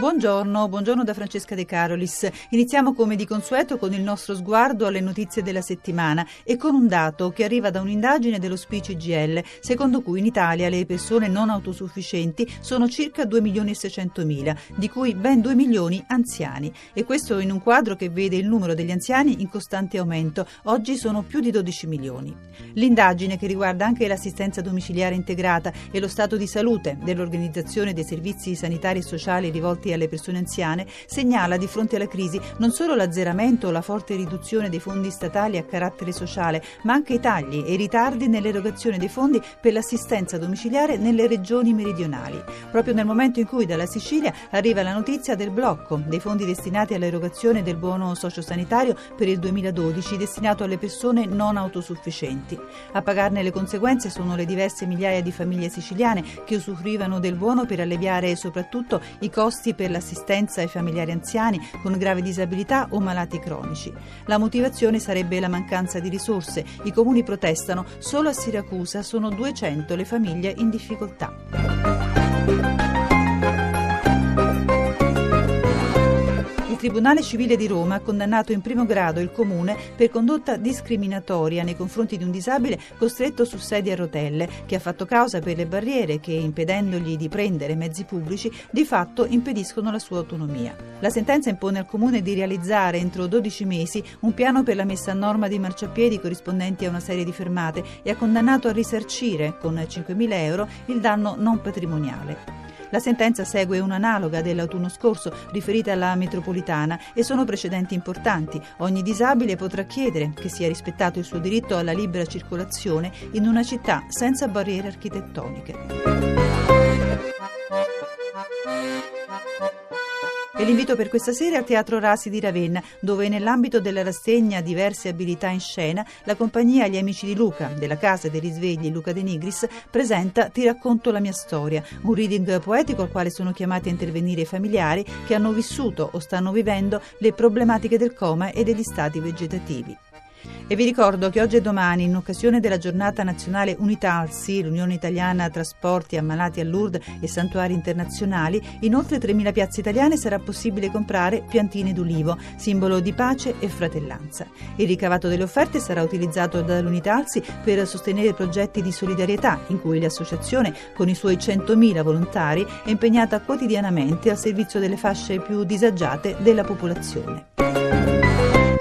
Buongiorno, buongiorno da Francesca De Carolis. Iniziamo come di consueto con il nostro sguardo alle notizie della settimana e con un dato che arriva da un'indagine dello SPICI-GL, secondo cui in Italia le persone non autosufficienti sono circa 2 milioni e 600 mila, di cui ben 2 milioni anziani. E questo in un quadro che vede il numero degli anziani in costante aumento. Oggi sono più di 12 milioni. L'indagine, che riguarda anche l'assistenza domiciliare integrata e lo stato di salute dell'organizzazione dei servizi sanitari e sociali rivolti alle persone anziane, segnala di fronte alla crisi non solo l'azzeramento o la forte riduzione dei fondi statali a carattere sociale, ma anche i tagli e i ritardi nell'erogazione dei fondi per l'assistenza domiciliare nelle regioni meridionali. Proprio nel momento in cui dalla Sicilia arriva la notizia del blocco dei fondi destinati all'erogazione del buono sociosanitario per il 2012 destinato alle persone non autosufficienti. A pagarne le conseguenze sono le diverse migliaia di famiglie siciliane che usufruivano del buono per alleviare soprattutto i costi per l'assistenza ai familiari anziani con gravi disabilità o malati cronici. La motivazione sarebbe la mancanza di risorse. I comuni protestano, solo a Siracusa sono 200 le famiglie in difficoltà. Tribunale Civile di Roma ha condannato in primo grado il Comune per condotta discriminatoria nei confronti di un disabile costretto su sedie a rotelle, che ha fatto causa per le barriere che, impedendogli di prendere mezzi pubblici, di fatto impediscono la sua autonomia. La sentenza impone al Comune di realizzare entro 12 mesi un piano per la messa a norma dei marciapiedi corrispondenti a una serie di fermate e ha condannato a risarcire con 5.000 euro il danno non patrimoniale. La sentenza segue un'analoga dell'autunno scorso riferita alla metropolitana e sono precedenti importanti. Ogni disabile potrà chiedere che sia rispettato il suo diritto alla libera circolazione in una città senza barriere architettoniche. E l'invito per questa sera al Teatro Rasi di Ravenna, dove nell'ambito della rassegna Diverse abilità in scena, la compagnia Gli Amici di Luca, della Casa dei Risvegli Luca De Nigris, presenta Ti racconto la mia storia, un reading poetico al quale sono chiamati a intervenire i familiari che hanno vissuto o stanno vivendo le problematiche del coma e degli stati vegetativi. E vi ricordo che oggi e domani, in occasione della giornata nazionale Unitalsi, l'Unione Italiana Trasporti Ammalati a Lourdes e Santuari Internazionali, in oltre 3.000 piazze italiane sarà possibile comprare piantine d'ulivo, simbolo di pace e fratellanza. Il ricavato delle offerte sarà utilizzato dall'Unitalsi per sostenere progetti di solidarietà, in cui l'associazione, con i suoi 100.000 volontari, è impegnata quotidianamente al servizio delle fasce più disagiate della popolazione.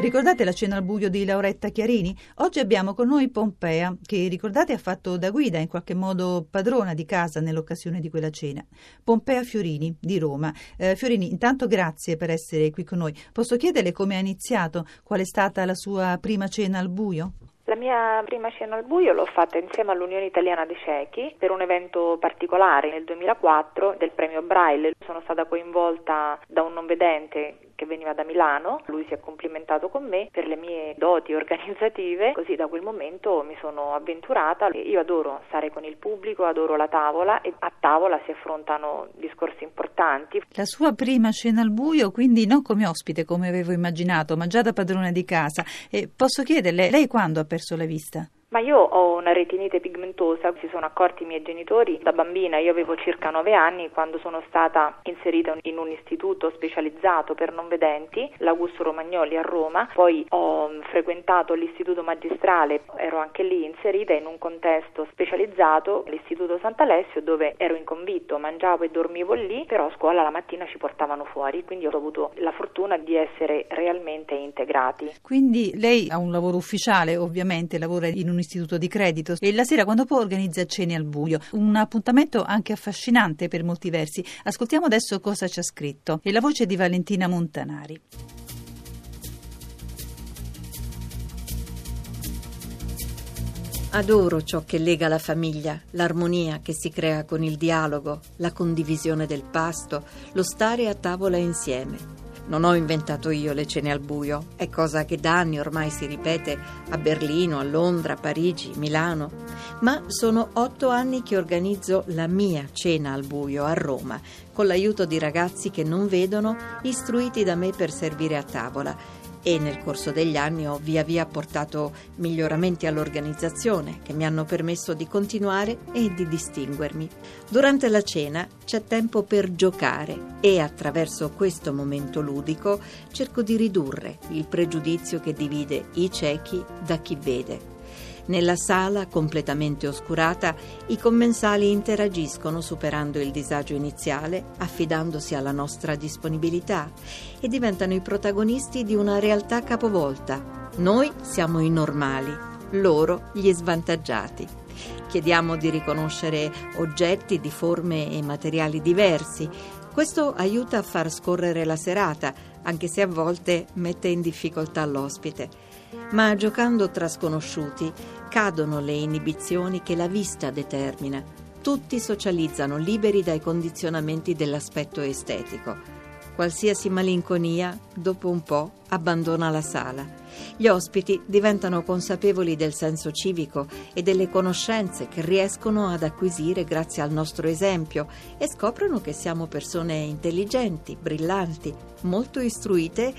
Ricordate la cena al buio di Lauretta Chiarini? Oggi abbiamo con noi Pompea, che ricordate ha fatto da guida, in qualche modo padrona di casa nell'occasione di quella cena. Pompea Fiorini di Roma. Eh, Fiorini, intanto grazie per essere qui con noi. Posso chiederle come ha iniziato? Qual è stata la sua prima cena al buio? La mia prima cena al buio l'ho fatta insieme all'Unione Italiana dei Ciechi per un evento particolare nel 2004 del premio Braille. Sono stata coinvolta da un non vedente che veniva da Milano, lui si è complimentato con me per le mie doti organizzative, così da quel momento mi sono avventurata. Io adoro stare con il pubblico, adoro la tavola e a tavola si affrontano discorsi importanti. La sua prima cena al buio, quindi non come ospite come avevo immaginato, ma già da padrona di casa. E posso chiederle, lei quando ha perso la vista? Ma io ho una retinite pigmentosa, si sono accorti i miei genitori. Da bambina, io avevo circa 9 anni quando sono stata inserita in un istituto specializzato per non vedenti, l'Augusto Romagnoli a Roma, poi ho frequentato l'istituto magistrale, ero anche lì inserita in un contesto specializzato, l'istituto Sant'Alessio dove ero in convitto, mangiavo e dormivo lì, però a scuola la mattina ci portavano fuori, quindi ho avuto la fortuna di essere realmente integrati. Quindi lei ha un lavoro ufficiale, ovviamente lavora in un istituto di credito e la sera quando può organizza cene al buio, un appuntamento anche affascinante per molti versi. Ascoltiamo adesso cosa ci ha scritto e la voce di Valentina Montanari. Adoro ciò che lega la famiglia, l'armonia che si crea con il dialogo, la condivisione del pasto, lo stare a tavola insieme. Non ho inventato io le cene al buio, è cosa che da anni ormai si ripete a Berlino, a Londra, a Parigi, Milano, ma sono otto anni che organizzo la mia cena al buio a Roma, con l'aiuto di ragazzi che non vedono, istruiti da me per servire a tavola e nel corso degli anni ho via via portato miglioramenti all'organizzazione che mi hanno permesso di continuare e di distinguermi. Durante la cena c'è tempo per giocare e attraverso questo momento ludico cerco di ridurre il pregiudizio che divide i ciechi da chi vede. Nella sala, completamente oscurata, i commensali interagiscono superando il disagio iniziale, affidandosi alla nostra disponibilità e diventano i protagonisti di una realtà capovolta. Noi siamo i normali, loro gli svantaggiati. Chiediamo di riconoscere oggetti di forme e materiali diversi. Questo aiuta a far scorrere la serata, anche se a volte mette in difficoltà l'ospite ma giocando tra sconosciuti cadono le inibizioni che la vista determina. Tutti socializzano liberi dai condizionamenti dell'aspetto estetico. Qualsiasi malinconia, dopo un po', abbandona la sala. Gli ospiti diventano consapevoli del senso civico e delle conoscenze che riescono ad acquisire grazie al nostro esempio e scoprono che siamo persone intelligenti, brillanti, molto istruite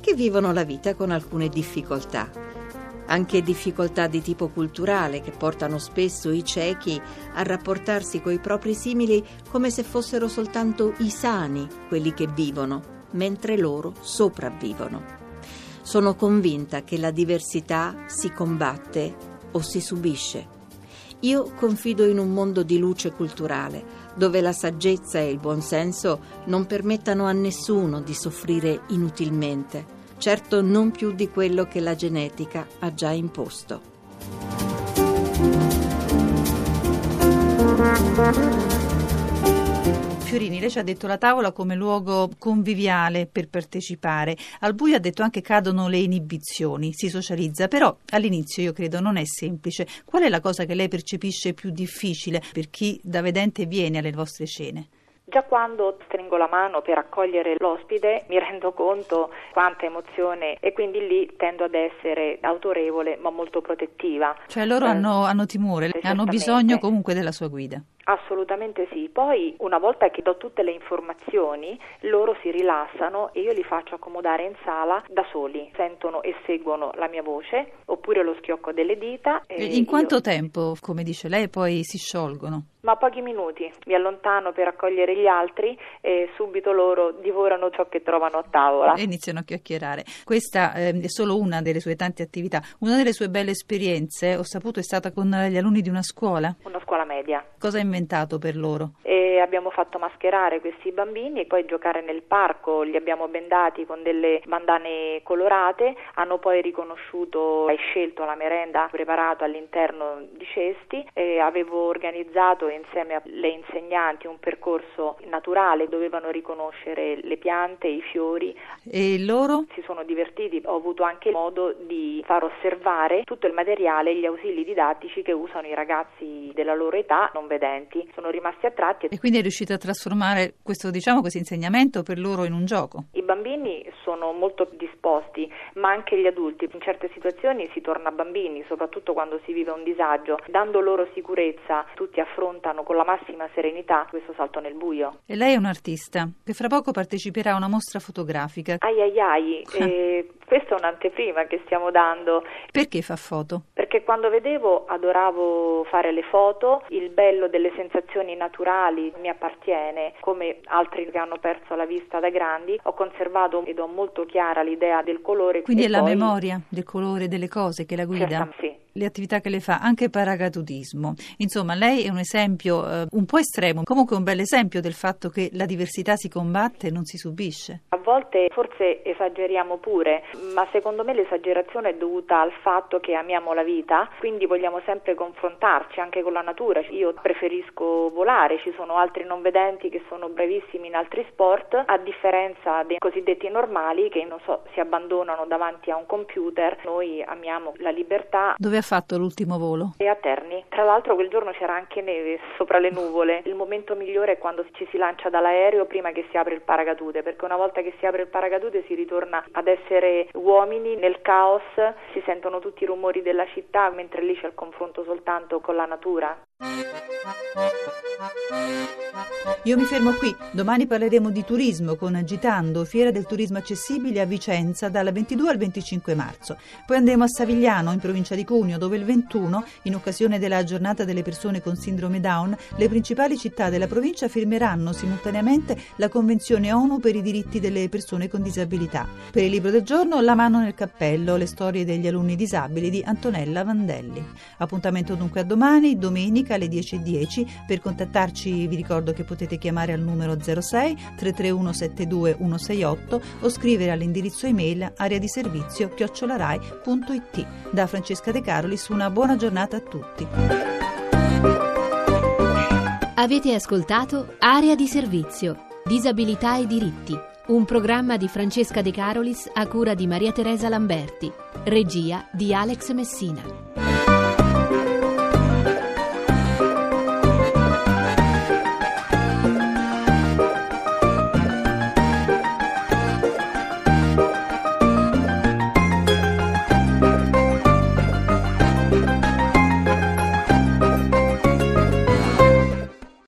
che vivono la vita con alcune difficoltà. Anche difficoltà di tipo culturale che portano spesso i ciechi a rapportarsi coi propri simili come se fossero soltanto i sani quelli che vivono, mentre loro sopravvivono. Sono convinta che la diversità si combatte o si subisce. Io confido in un mondo di luce culturale, dove la saggezza e il buonsenso non permettano a nessuno di soffrire inutilmente, certo non più di quello che la genetica ha già imposto. Fiorini, lei ci ha detto la tavola come luogo conviviale per partecipare. Al buio ha detto anche cadono le inibizioni, si socializza, però all'inizio io credo non è semplice. Qual è la cosa che lei percepisce più difficile per chi da vedente viene alle vostre cene? Già quando stringo la mano per accogliere l'ospite mi rendo conto quanta emozione e quindi lì tendo ad essere autorevole ma molto protettiva. Cioè loro eh, hanno, hanno timore, hanno bisogno comunque della sua guida. Assolutamente sì, poi una volta che do tutte le informazioni loro si rilassano e io li faccio accomodare in sala da soli, sentono e seguono la mia voce oppure lo schiocco delle dita. in quanto io... tempo, come dice lei, poi si sciolgono? Ma pochi minuti, mi allontano per accogliere gli altri e subito loro divorano ciò che trovano a tavola. E iniziano a chiacchierare. Questa eh, è solo una delle sue tante attività. Una delle sue belle esperienze, ho saputo, è stata con gli alunni di una scuola. Una scuola media. Cosa ha inventato per loro? E abbiamo fatto mascherare questi bambini e poi giocare nel parco, li abbiamo bendati con delle bandane colorate, hanno poi riconosciuto e scelto la merenda preparata all'interno di cesti e avevo organizzato insieme alle insegnanti un percorso naturale, dovevano riconoscere le piante, i fiori. E loro? Si sono divertiti, ho avuto anche modo di far osservare tutto il materiale e gli ausili didattici che usano i ragazzi della loro età non vedenti. Sono rimasti attratti. E quindi è riuscito a trasformare questo, diciamo, questo insegnamento per loro in un gioco? I bambini sono molto disposti, ma anche gli adulti. In certe situazioni si torna bambini, soprattutto quando si vive un disagio. Dando loro sicurezza, tutti affrontano con la massima serenità questo salto nel buio. E lei è un artista che fra poco parteciperà a una mostra fotografica. Ai ai ai, eh, questa è un'anteprima che stiamo dando. Perché fa foto? Perché quando vedevo adoravo fare le foto, il bello delle sensazioni naturali mi appartiene, come altri che hanno perso la vista da grandi, ho conservato ed ho molto chiara l'idea del colore. Quindi è la poi... memoria del colore delle cose che la guida? Certo, sì le attività che le fa, anche paracadudismo. Insomma, lei è un esempio eh, un po' estremo, comunque un bel esempio del fatto che la diversità si combatte e non si subisce. A volte forse esageriamo pure, ma secondo me l'esagerazione è dovuta al fatto che amiamo la vita, quindi vogliamo sempre confrontarci anche con la natura. Io preferisco volare, ci sono altri non vedenti che sono bravissimi in altri sport, a differenza dei cosiddetti normali che non so, si abbandonano davanti a un computer. Noi amiamo la libertà. Dove ha fatto l'ultimo volo? E a Terni. Tra l'altro quel giorno c'era anche neve sopra le nuvole. Il momento migliore è quando ci si lancia dall'aereo prima che si apre il paracadute, perché una volta che si apre il paracadute si ritorna ad essere uomini nel caos, si sentono tutti i rumori della città, mentre lì c'è il confronto soltanto con la natura. Io mi fermo qui, domani parleremo di turismo con Agitando, fiera del turismo accessibile a Vicenza dal 22 al 25 marzo. Poi andremo a Savigliano, in provincia di Cuneo, dove il 21, in occasione della giornata delle persone con sindrome Down, le principali città della provincia firmeranno simultaneamente la Convenzione ONU per i diritti delle persone con disabilità. Per il libro del giorno La mano nel cappello, le storie degli alunni disabili di Antonella Vandelli. Appuntamento dunque a domani, domenica alle 10.10. Per contattarci vi ricordo che potete chiamare al numero 06 331 72 168 o scrivere all'indirizzo email area di servizio chiocciolarai.it. Da Francesca De Carolis una buona giornata a tutti. Avete ascoltato Area di servizio, disabilità e diritti, un programma di Francesca De Carolis a cura di Maria Teresa Lamberti, regia di Alex Messina.